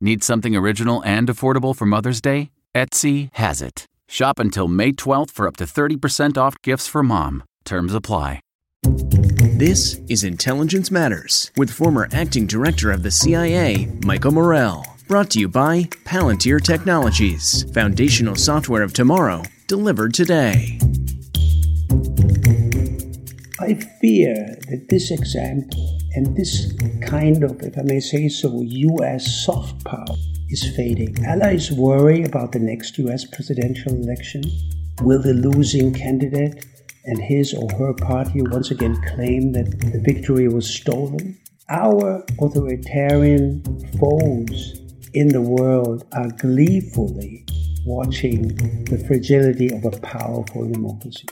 Need something original and affordable for Mother's Day? Etsy has it. Shop until May 12th for up to 30% off gifts for mom. Terms apply. This is Intelligence Matters with former acting director of the CIA, Michael Morell. Brought to you by Palantir Technologies, foundational software of tomorrow, delivered today. I fear that this example and this kind of, if I may say so, US soft power is fading. Allies worry about the next US presidential election. Will the losing candidate and his or her party once again claim that the victory was stolen? Our authoritarian foes in the world are gleefully watching the fragility of a powerful democracy.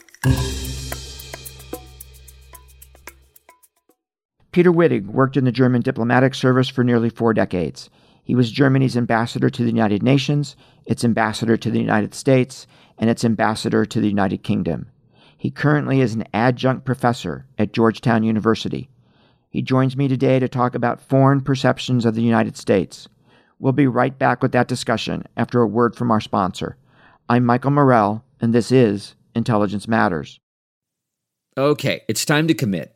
Peter Wittig worked in the German diplomatic service for nearly four decades. He was Germany's ambassador to the United Nations, its ambassador to the United States, and its ambassador to the United Kingdom. He currently is an adjunct professor at Georgetown University. He joins me today to talk about foreign perceptions of the United States. We'll be right back with that discussion after a word from our sponsor. I'm Michael Morell, and this is Intelligence Matters. Okay, it's time to commit.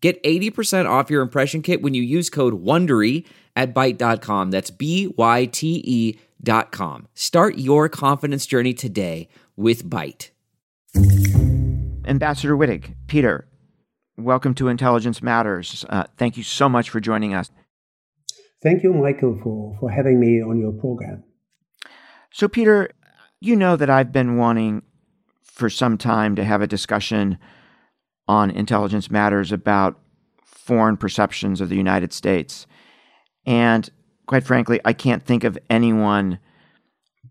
Get 80% off your impression kit when you use code WONDERY at Byte.com. That's B-Y-T-E dot com. Start your confidence journey today with Byte. Ambassador Wittig, Peter, welcome to Intelligence Matters. Uh, thank you so much for joining us. Thank you, Michael, for, for having me on your program. So, Peter, you know that I've been wanting for some time to have a discussion on Intelligence Matters about foreign perceptions of the United States. And quite frankly, I can't think of anyone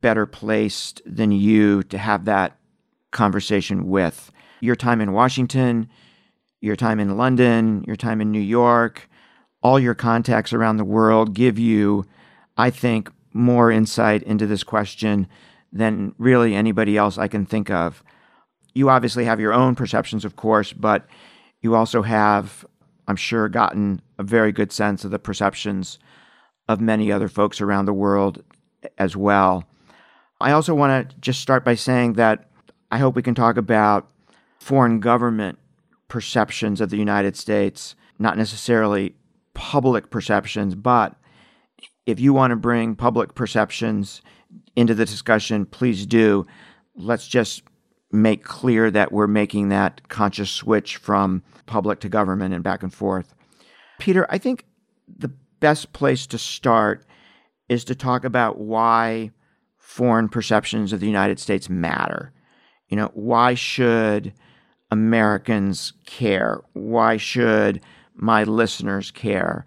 better placed than you to have that conversation with. Your time in Washington, your time in London, your time in New York, all your contacts around the world give you, I think, more insight into this question than really anybody else I can think of you obviously have your own perceptions, of course, but you also have, I'm sure, gotten a very good sense of the perceptions of many other folks around the world as well. I also want to just start by saying that I hope we can talk about foreign government perceptions of the United States, not necessarily public perceptions, but if you want to bring public perceptions into the discussion, please do. Let's just make clear that we're making that conscious switch from public to government and back and forth. Peter, I think the best place to start is to talk about why foreign perceptions of the United States matter. You know, why should Americans care? Why should my listeners care?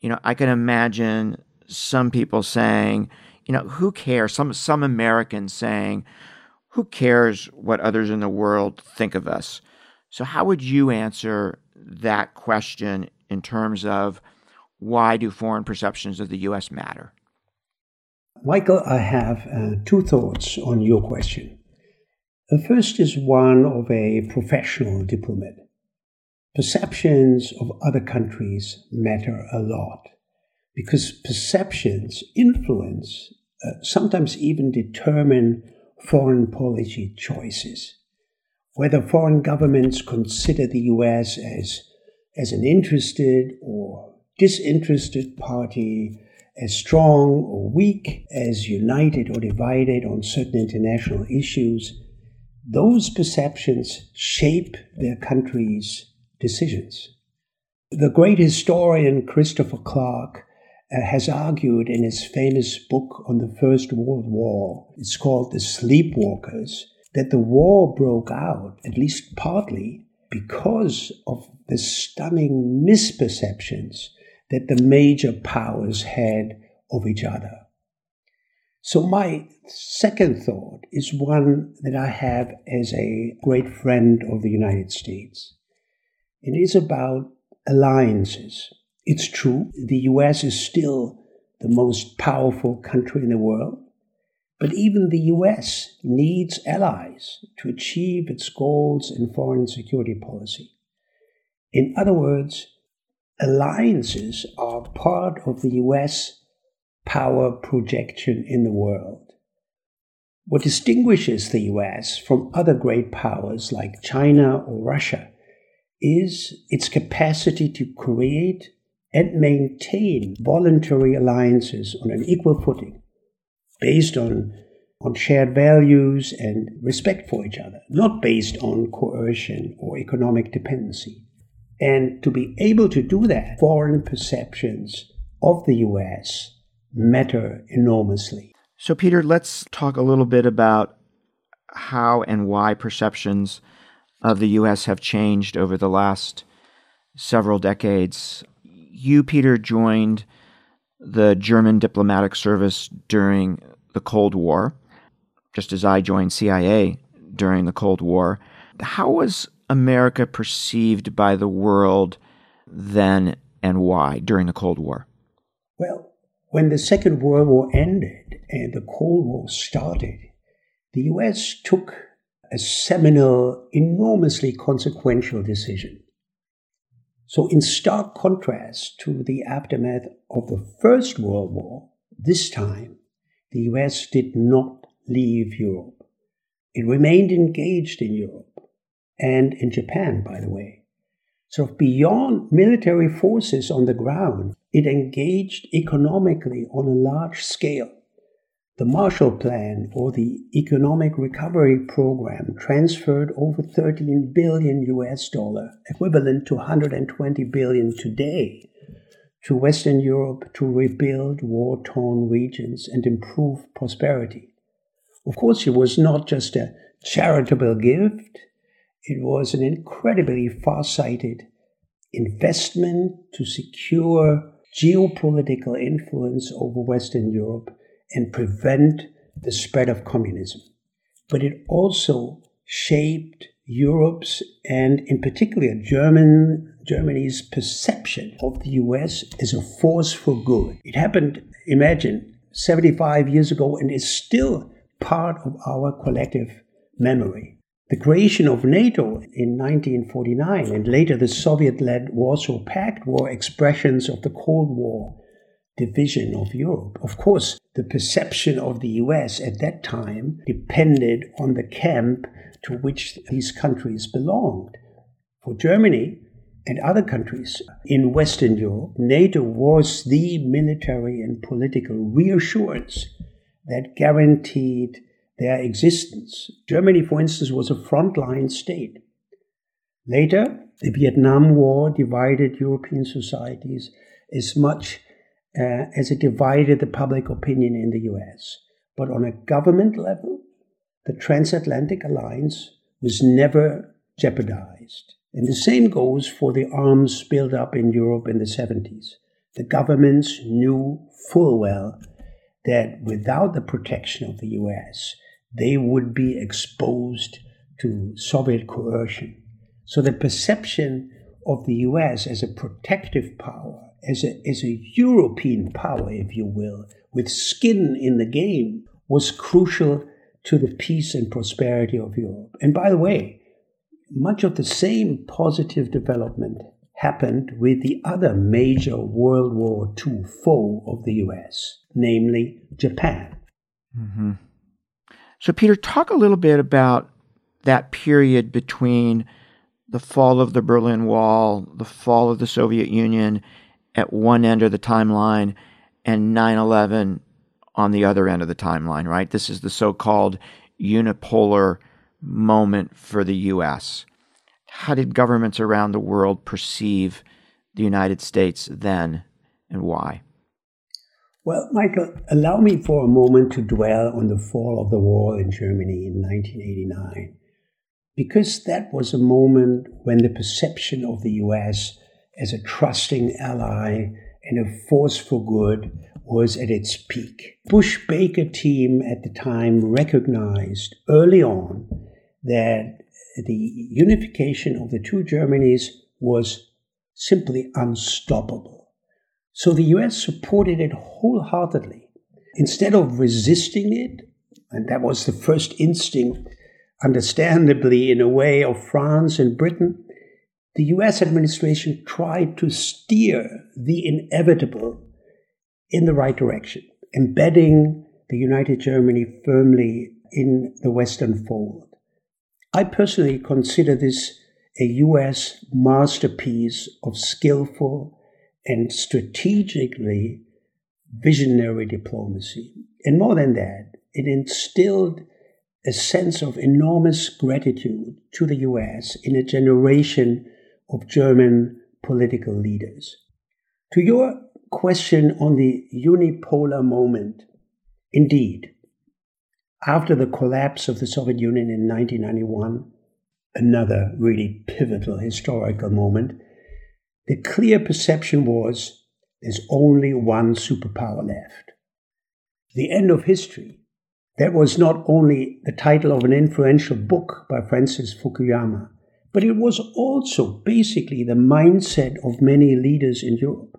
You know, I can imagine some people saying, you know, who cares? Some some Americans saying, who cares what others in the world think of us? So how would you answer that question in terms of why do foreign perceptions of the US matter? Michael, I have uh, two thoughts on your question. The first is one of a professional diplomat. Perceptions of other countries matter a lot because perceptions influence, uh, sometimes even determine foreign policy choices. Whether foreign governments consider the US as, as an interested or disinterested party, as strong or weak, as united or divided on certain international issues, those perceptions shape their country's decisions. The great historian Christopher Clark Uh, has argued in his famous book on the First World War, it's called The Sleepwalkers, that the war broke out, at least partly, because of the stunning misperceptions that the major powers had of each other. So, my second thought is one that I have as a great friend of the United States. It is about alliances. It's true, the US is still the most powerful country in the world, but even the US needs allies to achieve its goals in foreign security policy. In other words, alliances are part of the US power projection in the world. What distinguishes the US from other great powers like China or Russia is its capacity to create and maintain voluntary alliances on an equal footing based on, on shared values and respect for each other, not based on coercion or economic dependency. And to be able to do that, foreign perceptions of the US matter enormously. So, Peter, let's talk a little bit about how and why perceptions of the US have changed over the last several decades you, Peter, joined the German diplomatic service during the Cold War, just as I joined CIA during the Cold War. How was America perceived by the world then and why during the Cold War? Well, when the Second World War ended and the Cold War started, the US took a seminal, enormously consequential decision. So, in stark contrast to the aftermath of the First World War, this time the US did not leave Europe. It remained engaged in Europe and in Japan, by the way. So, beyond military forces on the ground, it engaged economically on a large scale the Marshall Plan or the Economic Recovery Program transferred over 13 billion US dollar, equivalent to 120 billion today, to Western Europe to rebuild war torn regions and improve prosperity. Of course, it was not just a charitable gift, it was an incredibly far sighted investment to secure geopolitical influence over Western Europe and prevent the spread of communism. But it also shaped Europe's and in particular German Germany's perception of the US as a force for good. It happened, imagine, 75 years ago and is still part of our collective memory. The creation of NATO in 1949 and later the Soviet led Warsaw Pact were expressions of the Cold War division of Europe. Of course, the perception of the US at that time depended on the camp to which these countries belonged. For Germany and other countries in Western Europe, NATO was the military and political reassurance that guaranteed their existence. Germany, for instance, was a frontline state. Later, the Vietnam War divided European societies as much uh, as it divided the public opinion in the US. But on a government level, the transatlantic alliance was never jeopardized. And the same goes for the arms built up in Europe in the 70s. The governments knew full well that without the protection of the US, they would be exposed to Soviet coercion. So the perception of the US as a protective power, as a, as a European power, if you will, with skin in the game, was crucial to the peace and prosperity of Europe. And by the way, much of the same positive development happened with the other major World War II foe of the US, namely Japan. Mm-hmm. So, Peter, talk a little bit about that period between the fall of the Berlin Wall, the fall of the Soviet Union at one end of the timeline, and 9 11 on the other end of the timeline, right? This is the so called unipolar moment for the U.S. How did governments around the world perceive the United States then and why? Well, Michael, allow me for a moment to dwell on the fall of the wall in Germany in 1989 because that was a moment when the perception of the US as a trusting ally and a force for good was at its peak. Bush Baker team at the time recognized early on that the unification of the two Germanys was simply unstoppable. So the US supported it wholeheartedly. Instead of resisting it, and that was the first instinct understandably, in a way, of France and Britain, the US administration tried to steer the inevitable in the right direction, embedding the United Germany firmly in the Western fold. I personally consider this a US masterpiece of skillful and strategically visionary diplomacy. And more than that, it instilled a sense of enormous gratitude to the US in a generation of German political leaders. To your question on the unipolar moment, indeed, after the collapse of the Soviet Union in 1991, another really pivotal historical moment, the clear perception was there's only one superpower left. The end of history that was not only the title of an influential book by Francis Fukuyama, but it was also basically the mindset of many leaders in Europe.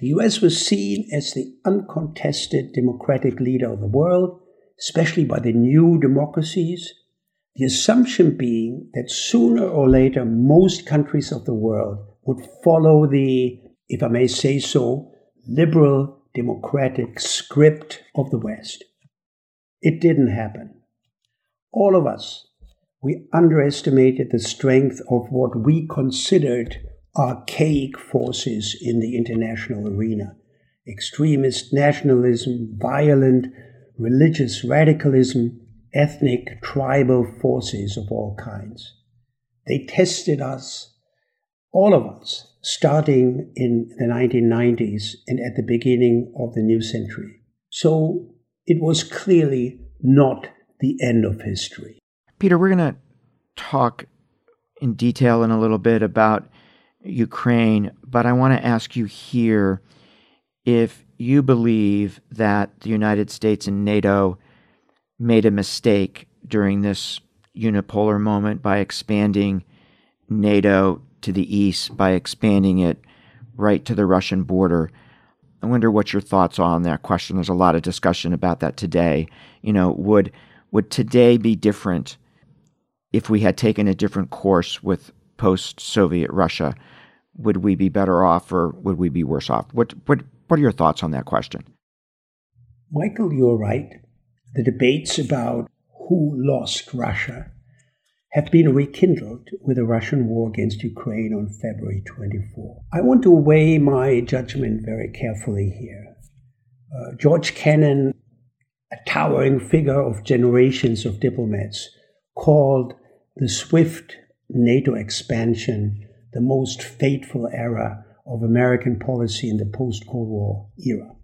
The US was seen as the uncontested democratic leader of the world, especially by the new democracies, the assumption being that sooner or later most countries of the world would follow the, if I may say so, liberal democratic script of the West. It didn't happen. All of us, we underestimated the strength of what we considered archaic forces in the international arena extremist nationalism, violent religious radicalism, ethnic, tribal forces of all kinds. They tested us, all of us, starting in the 1990s and at the beginning of the new century. So it was clearly not the end of history. Peter, we're going to talk in detail in a little bit about Ukraine, but I want to ask you here if you believe that the United States and NATO made a mistake during this unipolar moment by expanding NATO to the east, by expanding it right to the Russian border. I wonder what your thoughts are on that question. There's a lot of discussion about that today. You know, would would today be different if we had taken a different course with post-Soviet Russia? Would we be better off, or would we be worse off? What what what are your thoughts on that question? Michael, you're right. The debates about who lost Russia have been rekindled with the Russian war against Ukraine on February 24. I want to weigh my judgment very carefully here. Uh, George Kennan, a towering figure of generations of diplomats, called the swift NATO expansion the most fateful era of American policy in the post Cold War era.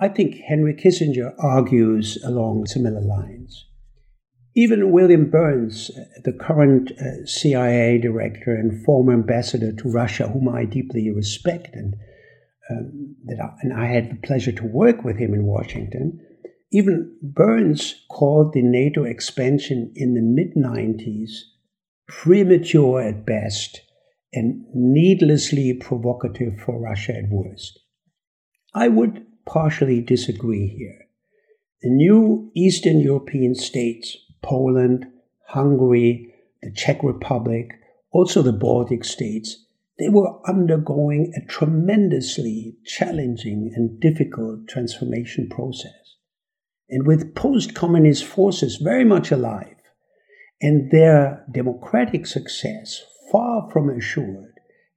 I think Henry Kissinger argues along similar lines. Even William Burns, the current uh, CIA director and former ambassador to Russia, whom I deeply respect and um, that I, and I had the pleasure to work with him in Washington. Even Burns called the NATO expansion in the mid 90s premature at best and needlessly provocative for Russia at worst. I would partially disagree here. The new Eastern European states, Poland, Hungary, the Czech Republic, also the Baltic states, they were undergoing a tremendously challenging and difficult transformation process. And with post communist forces very much alive and their democratic success far from assured,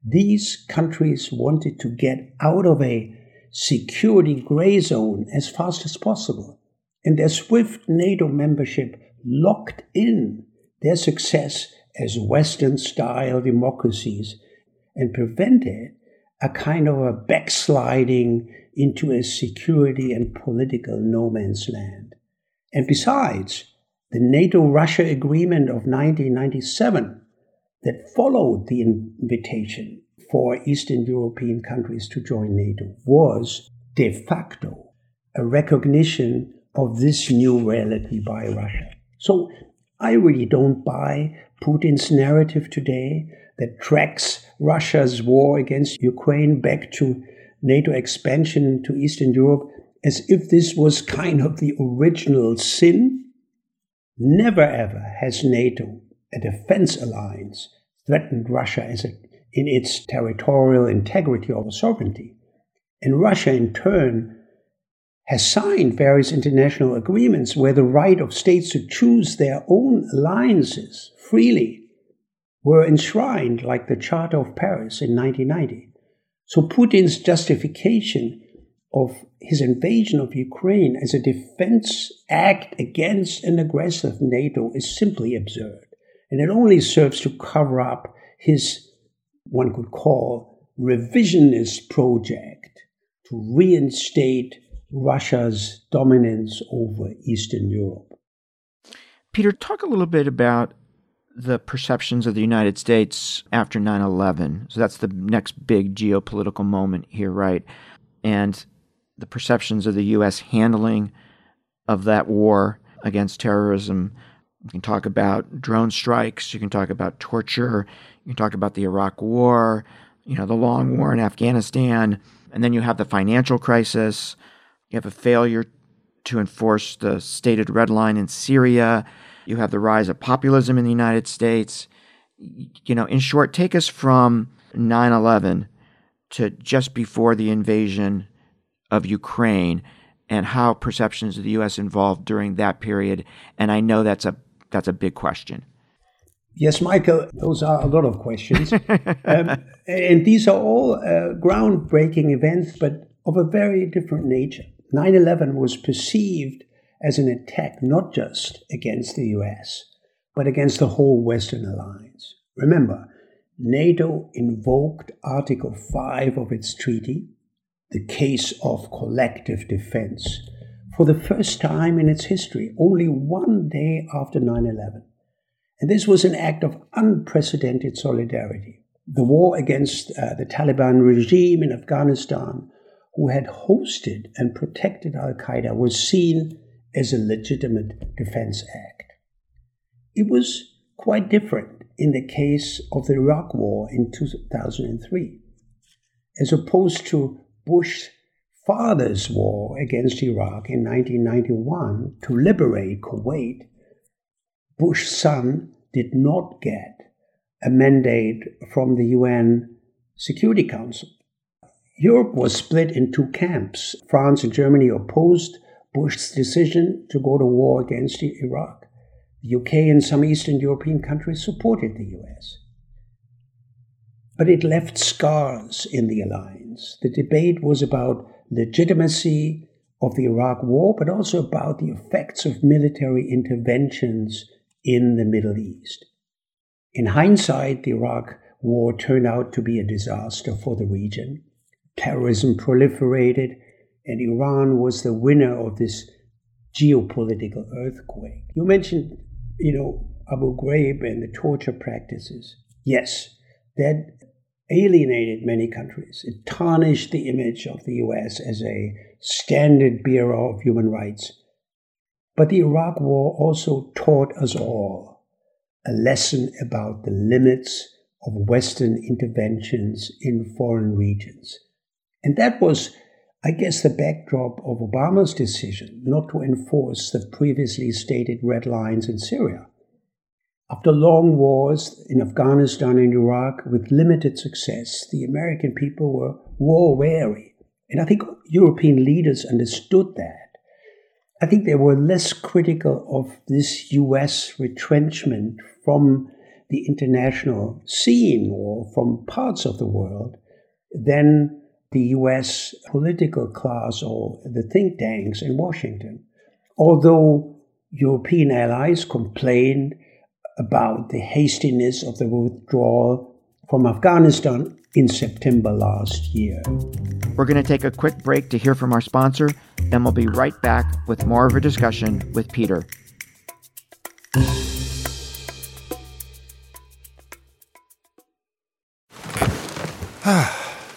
these countries wanted to get out of a security gray zone as fast as possible. And their swift NATO membership locked in their success as Western style democracies and prevented a kind of a backsliding into a security and political no man's land. And besides, the NATO Russia agreement of 1997 that followed the invitation for Eastern European countries to join NATO was de facto a recognition of this new reality by Russia. So I really don't buy Putin's narrative today that tracks Russia's war against Ukraine back to NATO expansion to Eastern Europe as if this was kind of the original sin. Never ever has NATO, a defense alliance, threatened Russia as a, in its territorial integrity or sovereignty. And Russia, in turn, has signed various international agreements where the right of states to choose their own alliances freely were enshrined, like the Charter of Paris in 1990. So Putin's justification of his invasion of Ukraine as a defense act against an aggressive NATO is simply absurd. And it only serves to cover up his, one could call, revisionist project to reinstate Russia's dominance over Eastern Europe. Peter, talk a little bit about the perceptions of the United States after 9 11. So that's the next big geopolitical moment here, right? And the perceptions of the U.S. handling of that war against terrorism. You can talk about drone strikes, you can talk about torture, you can talk about the Iraq War, you know, the long war in Afghanistan, and then you have the financial crisis, you have a failure to enforce the stated red line in Syria. You have the rise of populism in the United States. You know, in short, take us from 9 11 to just before the invasion of Ukraine and how perceptions of the U.S. involved during that period. And I know that's a that's a big question. Yes, Michael, those are a lot of questions. um, and these are all uh, groundbreaking events, but of a very different nature. 9 11 was perceived as an attack not just against the US, but against the whole Western alliance. Remember, NATO invoked Article 5 of its treaty, the case of collective defense, for the first time in its history, only one day after 9 11. And this was an act of unprecedented solidarity. The war against uh, the Taliban regime in Afghanistan who had hosted and protected Al Qaeda was seen as a legitimate defense act. It was quite different in the case of the Iraq War in 2003. As opposed to Bush's father's war against Iraq in 1991 to liberate Kuwait, Bush's son did not get a mandate from the UN Security Council. Europe was split in two camps. France and Germany opposed Bush's decision to go to war against Iraq. The UK and some Eastern European countries supported the US. But it left scars in the alliance. The debate was about legitimacy of the Iraq war, but also about the effects of military interventions in the Middle East. In hindsight, the Iraq war turned out to be a disaster for the region terrorism proliferated, and Iran was the winner of this geopolitical earthquake. You mentioned, you know, Abu Ghraib and the torture practices. Yes, that alienated many countries. It tarnished the image of the US as a standard bearer of human rights. But the Iraq War also taught us all a lesson about the limits of Western interventions in foreign regions. And that was, I guess, the backdrop of Obama's decision not to enforce the previously stated red lines in Syria. After long wars in Afghanistan and Iraq with limited success, the American people were war weary. And I think European leaders understood that. I think they were less critical of this US retrenchment from the international scene or from parts of the world than the US political class or the think tanks in Washington. Although European allies complained about the hastiness of the withdrawal from Afghanistan in September last year. We're going to take a quick break to hear from our sponsor, and we'll be right back with more of a discussion with Peter.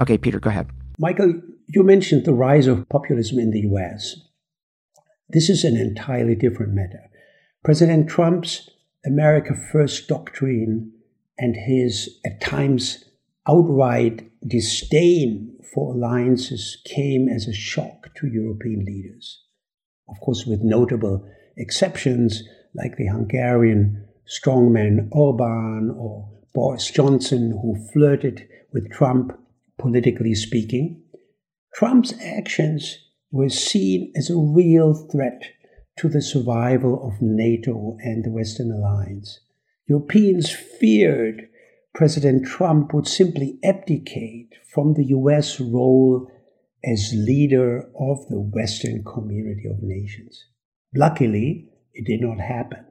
Okay, Peter, go ahead. Michael, you mentioned the rise of populism in the US. This is an entirely different matter. President Trump's America First doctrine and his, at times, outright disdain for alliances came as a shock to European leaders. Of course, with notable exceptions like the Hungarian strongman Orban or Boris Johnson, who flirted with Trump, politically speaking. Trump's actions were seen as a real threat to the survival of NATO and the Western alliance. Europeans feared President Trump would simply abdicate from the US role as leader of the Western community of nations. Luckily, it did not happen.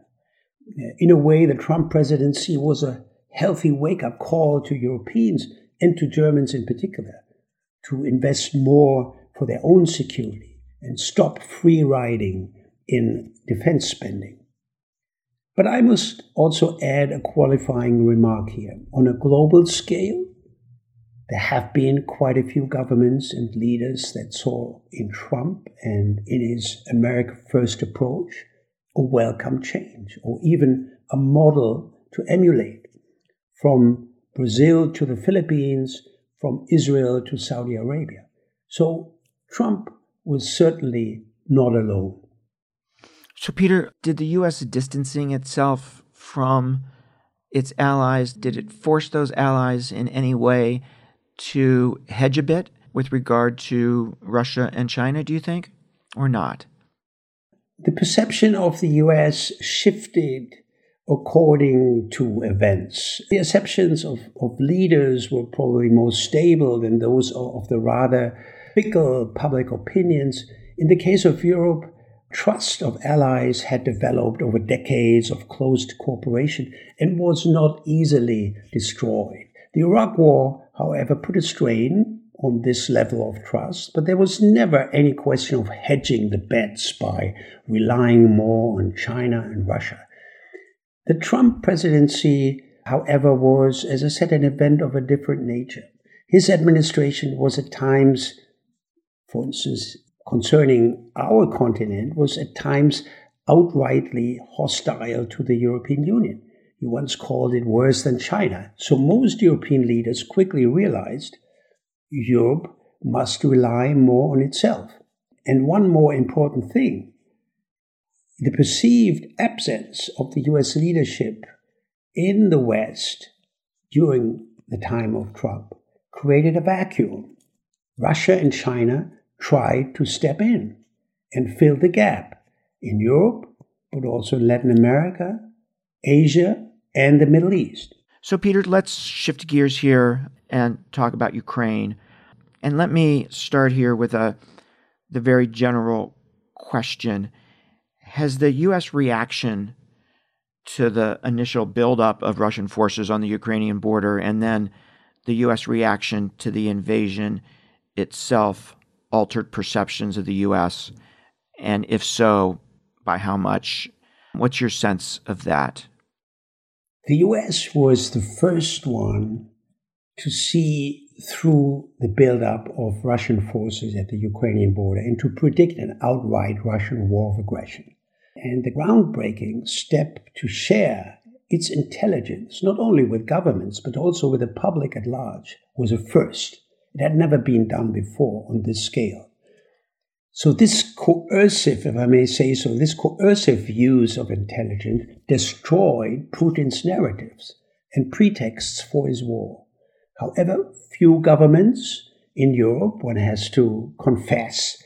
In a way, the Trump presidency was a healthy wake up call to Europeans and to Germans in particular to invest more for their own security and stop free riding in defense spending. But I must also add a qualifying remark here. On a global scale, there have been quite a few governments and leaders that saw in Trump and in his America First approach a welcome change or even a model to emulate from Brazil to the Philippines, from Israel to Saudi Arabia. So Trump was certainly not alone. So, Peter, did the U.S. distancing itself from its allies, did it force those allies in any way to hedge a bit with regard to Russia and China, do you think, or not? The perception of the US shifted according to events. The perceptions of, of leaders were probably more stable than those of the rather fickle public opinions. In the case of Europe, trust of allies had developed over decades of close cooperation and was not easily destroyed. The Iraq War, however, put a strain on this level of trust, but there was never any question of hedging the bets by relying more on China and Russia. The Trump presidency, however, was, as I said, an event of a different nature. His administration was at times, for instance, concerning our continent was at times outrightly hostile to the European Union. He once called it worse than China. So most European leaders quickly realized Europe must rely more on itself. And one more important thing the perceived absence of the US leadership in the West during the time of Trump created a vacuum. Russia and China tried to step in and fill the gap in Europe, but also in Latin America, Asia, and the Middle East. So, Peter, let's shift gears here and talk about Ukraine. And let me start here with a the very general question. Has the U.S. reaction to the initial buildup of Russian forces on the Ukrainian border and then the U.S. reaction to the invasion itself altered perceptions of the U.S.? And if so, by how much? What's your sense of that? The US was the first one to see through the buildup of Russian forces at the Ukrainian border and to predict an outright Russian war of aggression. And the groundbreaking step to share its intelligence, not only with governments, but also with the public at large, was a first. It had never been done before on this scale. So, this coercive, if I may say so, this coercive use of intelligence destroyed Putin's narratives and pretexts for his war. However, few governments in Europe, one has to confess,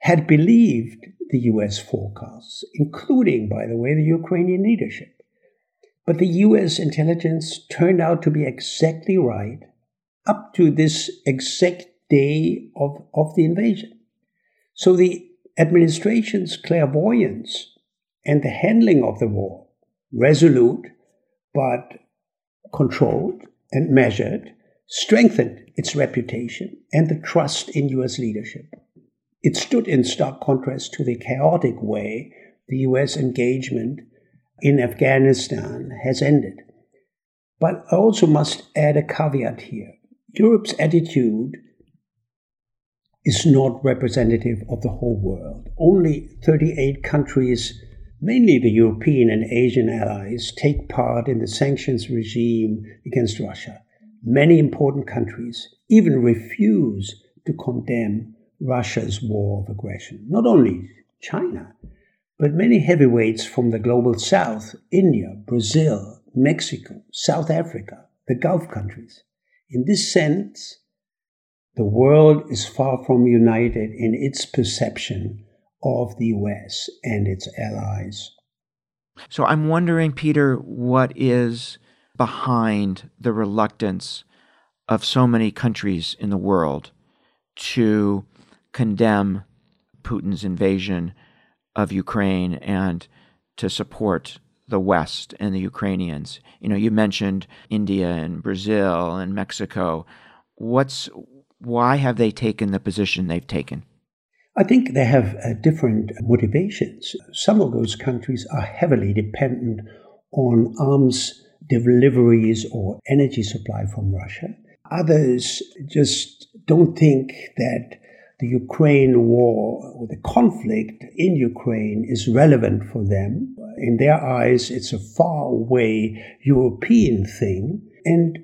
had believed the US forecasts, including, by the way, the Ukrainian leadership. But the US intelligence turned out to be exactly right up to this exact day of, of the invasion. So the administration's clairvoyance and the handling of the war, resolute but controlled and measured, strengthened its reputation and the trust in US leadership. It stood in stark contrast to the chaotic way the US engagement in Afghanistan has ended. But I also must add a caveat here. Europe's attitude is not representative of the whole world. Only 38 countries, mainly the European and Asian allies, take part in the sanctions regime against Russia. Many important countries even refuse to condemn Russia's war of aggression. Not only China, but many heavyweights from the global south, India, Brazil, Mexico, South Africa, the Gulf countries. In this sense, the world is far from united in its perception of the US and its allies. So I'm wondering, Peter, what is behind the reluctance of so many countries in the world to condemn Putin's invasion of Ukraine and to support the West and the Ukrainians. You know, you mentioned India and Brazil and Mexico. What's why have they taken the position they've taken? I think they have uh, different motivations. Some of those countries are heavily dependent on arms deliveries or energy supply from Russia. Others just don't think that the Ukraine war or the conflict in Ukraine is relevant for them. In their eyes, it's a far away European thing. And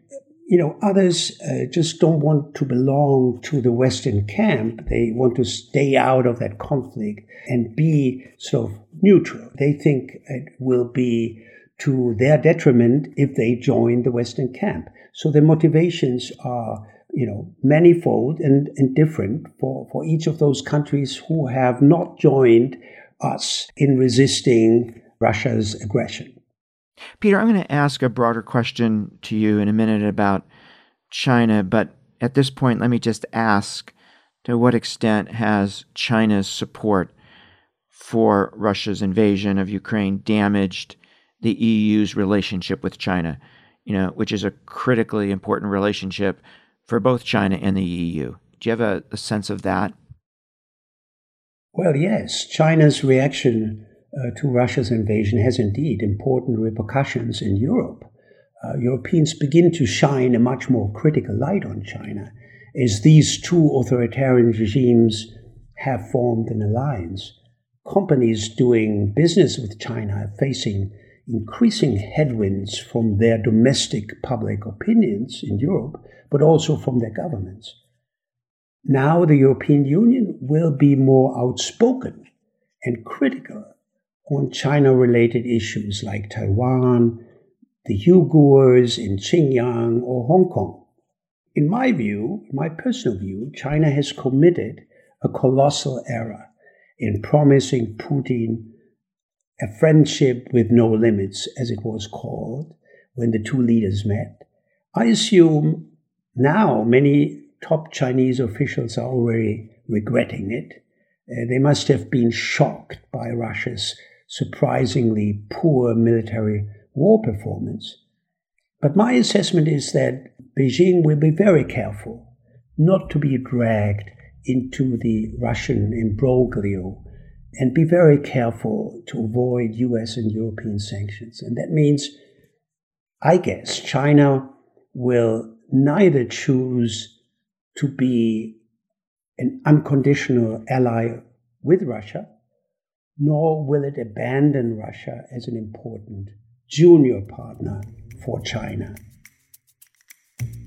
you know, others uh, just don't want to belong to the Western camp. They want to stay out of that conflict and be sort of neutral. They think it will be to their detriment if they join the Western camp. So their motivations are, you know, manifold and, and different for, for each of those countries who have not joined us in resisting Russia's aggression. Peter, I'm going to ask a broader question to you in a minute about China, but at this point, let me just ask to what extent has China's support for Russia's invasion of Ukraine damaged the EU's relationship with China, you know, which is a critically important relationship for both China and the EU? Do you have a, a sense of that? Well, yes. China's reaction uh, to Russia's invasion has indeed important repercussions in Europe. Uh, Europeans begin to shine a much more critical light on China as these two authoritarian regimes have formed an alliance. Companies doing business with China are facing increasing headwinds from their domestic public opinions in Europe, but also from their governments. Now the European Union will be more outspoken and critical on China related issues like Taiwan, the Uyghurs in Xinjiang, or Hong Kong. In my view, my personal view, China has committed a colossal error in promising Putin a friendship with no limits, as it was called, when the two leaders met. I assume now many top Chinese officials are already regretting it. Uh, they must have been shocked by Russia's surprisingly poor military war performance. But my assessment is that Beijing will be very careful not to be dragged into the Russian imbroglio and be very careful to avoid US and European sanctions. And that means, I guess, China will neither choose to be an unconditional ally with Russia, nor will it abandon Russia as an important junior partner for China.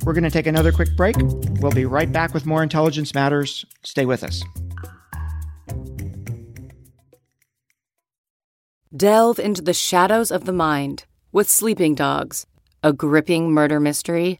We're going to take another quick break. We'll be right back with more Intelligence Matters. Stay with us. Delve into the shadows of the mind with Sleeping Dogs, a gripping murder mystery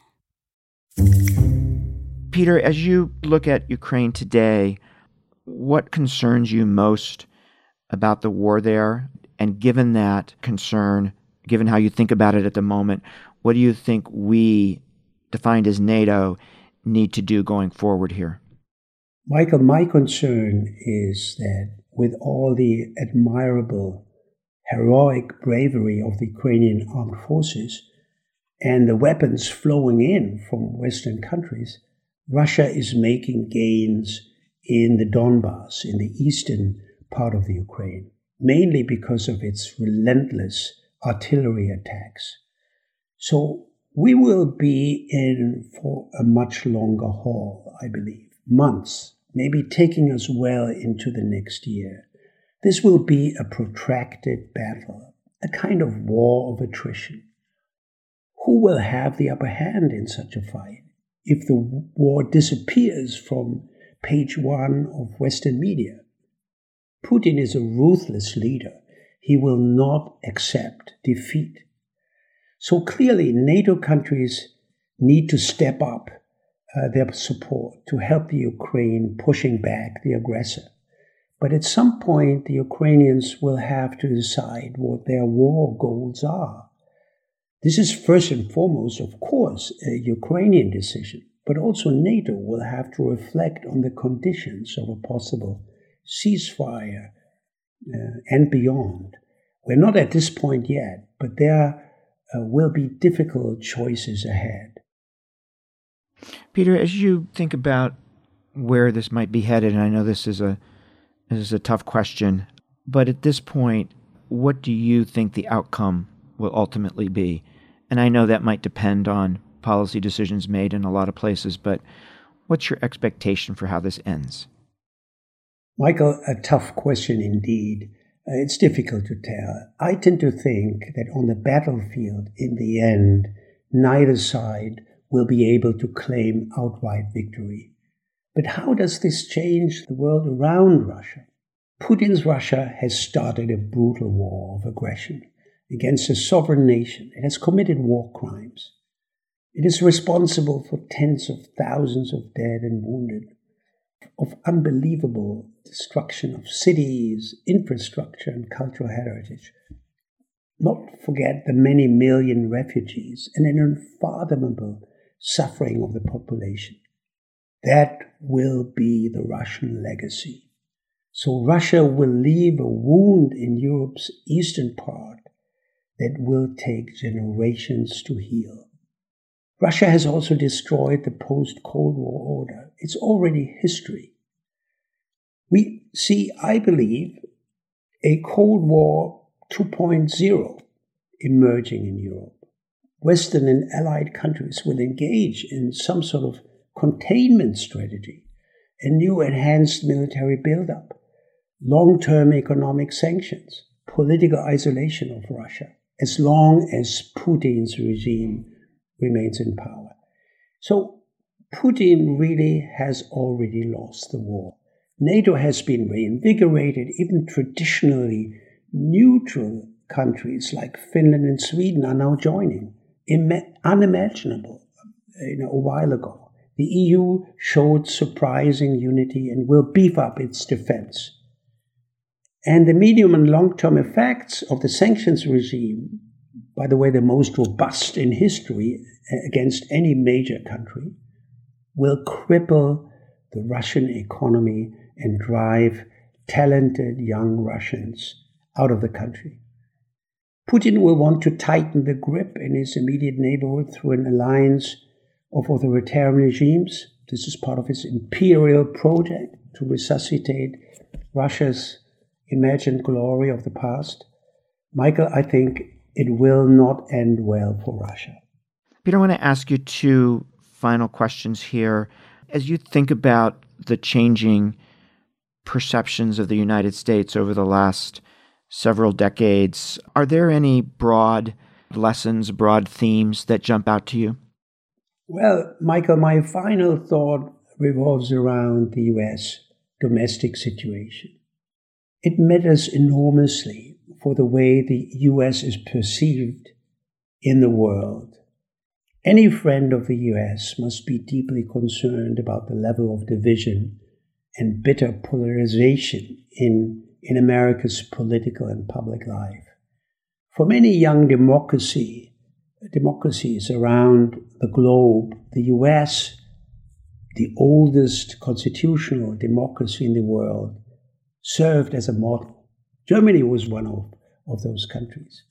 Peter, as you look at Ukraine today, what concerns you most about the war there? And given that concern, given how you think about it at the moment, what do you think we, defined as NATO, need to do going forward here? Michael, my concern is that with all the admirable, heroic bravery of the Ukrainian armed forces and the weapons flowing in from Western countries, Russia is making gains in the Donbass, in the eastern part of the Ukraine, mainly because of its relentless artillery attacks. So we will be in for a much longer haul, I believe, months, maybe taking us well into the next year. This will be a protracted battle, a kind of war of attrition. Who will have the upper hand in such a fight? If the war disappears from page one of Western media, Putin is a ruthless leader. He will not accept defeat. So clearly, NATO countries need to step up uh, their support to help the Ukraine pushing back the aggressor. But at some point, the Ukrainians will have to decide what their war goals are. This is first and foremost, of course, a Ukrainian decision, but also NATO will have to reflect on the conditions of a possible ceasefire uh, and beyond. We're not at this point yet, but there uh, will be difficult choices ahead. Peter, as you think about where this might be headed, and I know this is a this is a tough question, but at this point, what do you think the outcome will ultimately be? And I know that might depend on policy decisions made in a lot of places, but what's your expectation for how this ends? Michael, a tough question indeed. Uh, it's difficult to tell. I tend to think that on the battlefield, in the end, neither side will be able to claim outright victory. But how does this change the world around Russia? Putin's Russia has started a brutal war of aggression against a sovereign nation. It has committed war crimes. It is responsible for tens of thousands of dead and wounded, of unbelievable destruction of cities, infrastructure, and cultural heritage. Not forget the many million refugees and an unfathomable suffering of the population. That will be the Russian legacy. So Russia will leave a wound in Europe's eastern part that will take generations to heal. Russia has also destroyed the post Cold War order. It's already history. We see, I believe, a Cold War 2.0 emerging in Europe. Western and allied countries will engage in some sort of containment strategy, a new enhanced military buildup, long term economic sanctions, political isolation of Russia, as long as Putin's regime remains in power. So Putin really has already lost the war. NATO has been reinvigorated, even traditionally neutral countries like Finland and Sweden are now joining. unimaginable you know, a while ago. The EU showed surprising unity and will beef up its defense. And the medium and long term effects of the sanctions regime, by the way, the most robust in history uh, against any major country, will cripple the Russian economy and drive talented young Russians out of the country. Putin will want to tighten the grip in his immediate neighborhood through an alliance of authoritarian regimes. This is part of his imperial project to resuscitate Russia's imagined glory of the past. Michael, I think it will not end well for Russia. Peter, I want to ask you two final questions here. As you think about the changing perceptions of the United States over the last several decades. Are there any broad lessons, broad themes that jump out to you? Well, Michael, my final thought revolves around the US domestic situation. It matters enormously for the way the US is perceived in the world. Any friend of the US must be deeply concerned about the level of division and bitter polarization in in America's political and public life. For many young democracy, democracies around the globe, the US, the oldest constitutional democracy in the world, served as a model. Germany was one of, of those countries.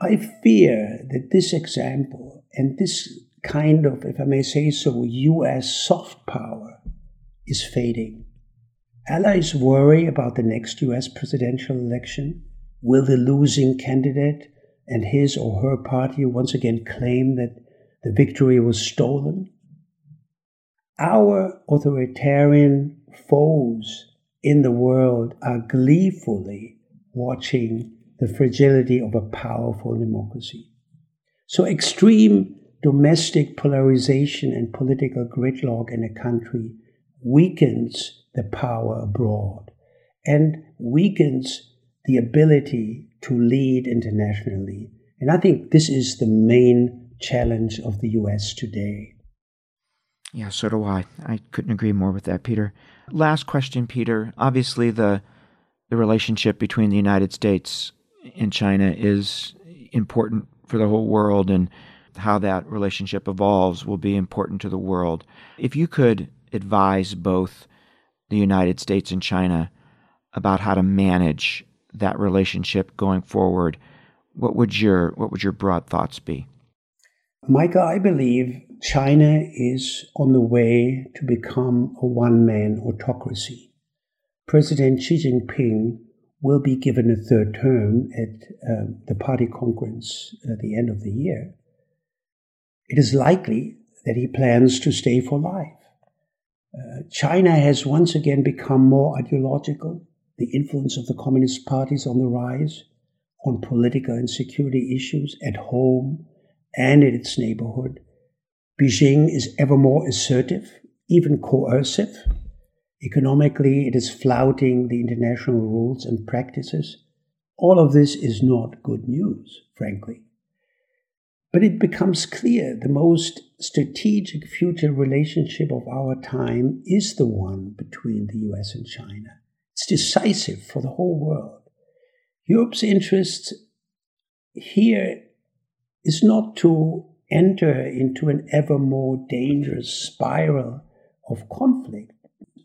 I fear that this example and this kind of, if I may say so, US soft power is fading. Allies worry about the next US presidential election. Will the losing candidate and his or her party once again claim that the victory was stolen? Our authoritarian foes in the world are gleefully watching the fragility of a powerful democracy. So, extreme domestic polarization and political gridlock in a country weakens the power abroad and weakens the ability to lead internationally. And I think this is the main challenge of the US today. Yeah, so do I. I couldn't agree more with that, Peter. Last question, Peter. Obviously, the the relationship between the United States and China is important for the whole world, and how that relationship evolves will be important to the world. If you could advise both the United States and China about how to manage that relationship going forward, what would your what would your broad thoughts be? Michael, I believe China is on the way to become a one-man autocracy. President Xi Jinping will be given a third term at uh, the party congress at the end of the year. It is likely that he plans to stay for life. Uh, China has once again become more ideological. The influence of the Communist parties on the rise on political and security issues at home and in its neighborhood. Beijing is ever more assertive, even coercive. Economically, it is flouting the international rules and practices. All of this is not good news, frankly. But it becomes clear the most strategic future relationship of our time is the one between the US and China. It's decisive for the whole world. Europe's interest here is not to enter into an ever more dangerous spiral of conflict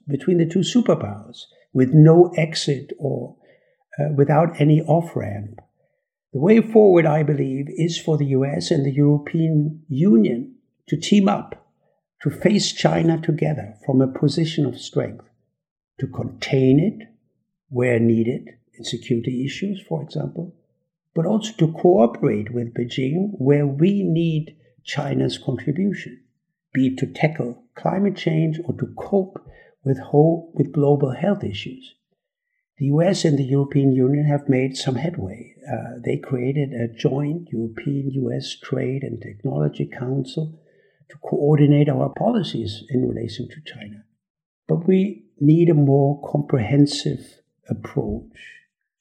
between the two superpowers with no exit or uh, without any off ramp. The way forward, I believe, is for the US and the European Union to team up, to face China together from a position of strength, to contain it where needed in security issues, for example, but also to cooperate with Beijing where we need China's contribution, be it to tackle climate change or to cope with, whole, with global health issues. The US and the European Union have made some headway. Uh, they created a joint European US Trade and Technology Council to coordinate our policies in relation to China. But we need a more comprehensive approach,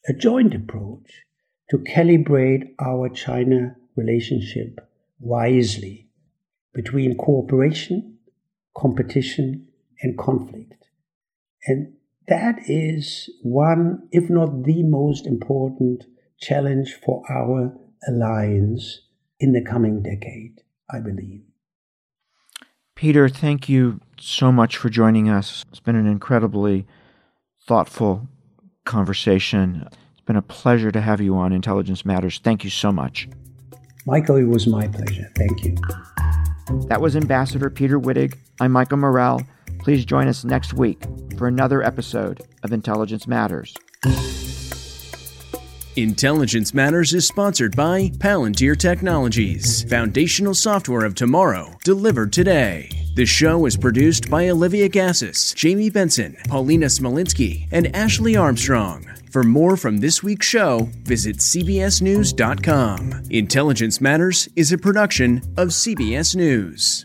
a joint approach to calibrate our China relationship wisely between cooperation, competition, and conflict. And that is one, if not the most important challenge for our alliance in the coming decade, I believe. Peter, thank you so much for joining us. It's been an incredibly thoughtful conversation. It's been a pleasure to have you on Intelligence Matters. Thank you so much. Michael, it was my pleasure. Thank you. That was Ambassador Peter Wittig. I'm Michael Morrell. Please join us next week for another episode of Intelligence Matters. Intelligence Matters is sponsored by Palantir Technologies, foundational software of tomorrow, delivered today. The show is produced by Olivia Gazis, Jamie Benson, Paulina Smolinski, and Ashley Armstrong. For more from this week's show, visit CBSNews.com. Intelligence Matters is a production of CBS News.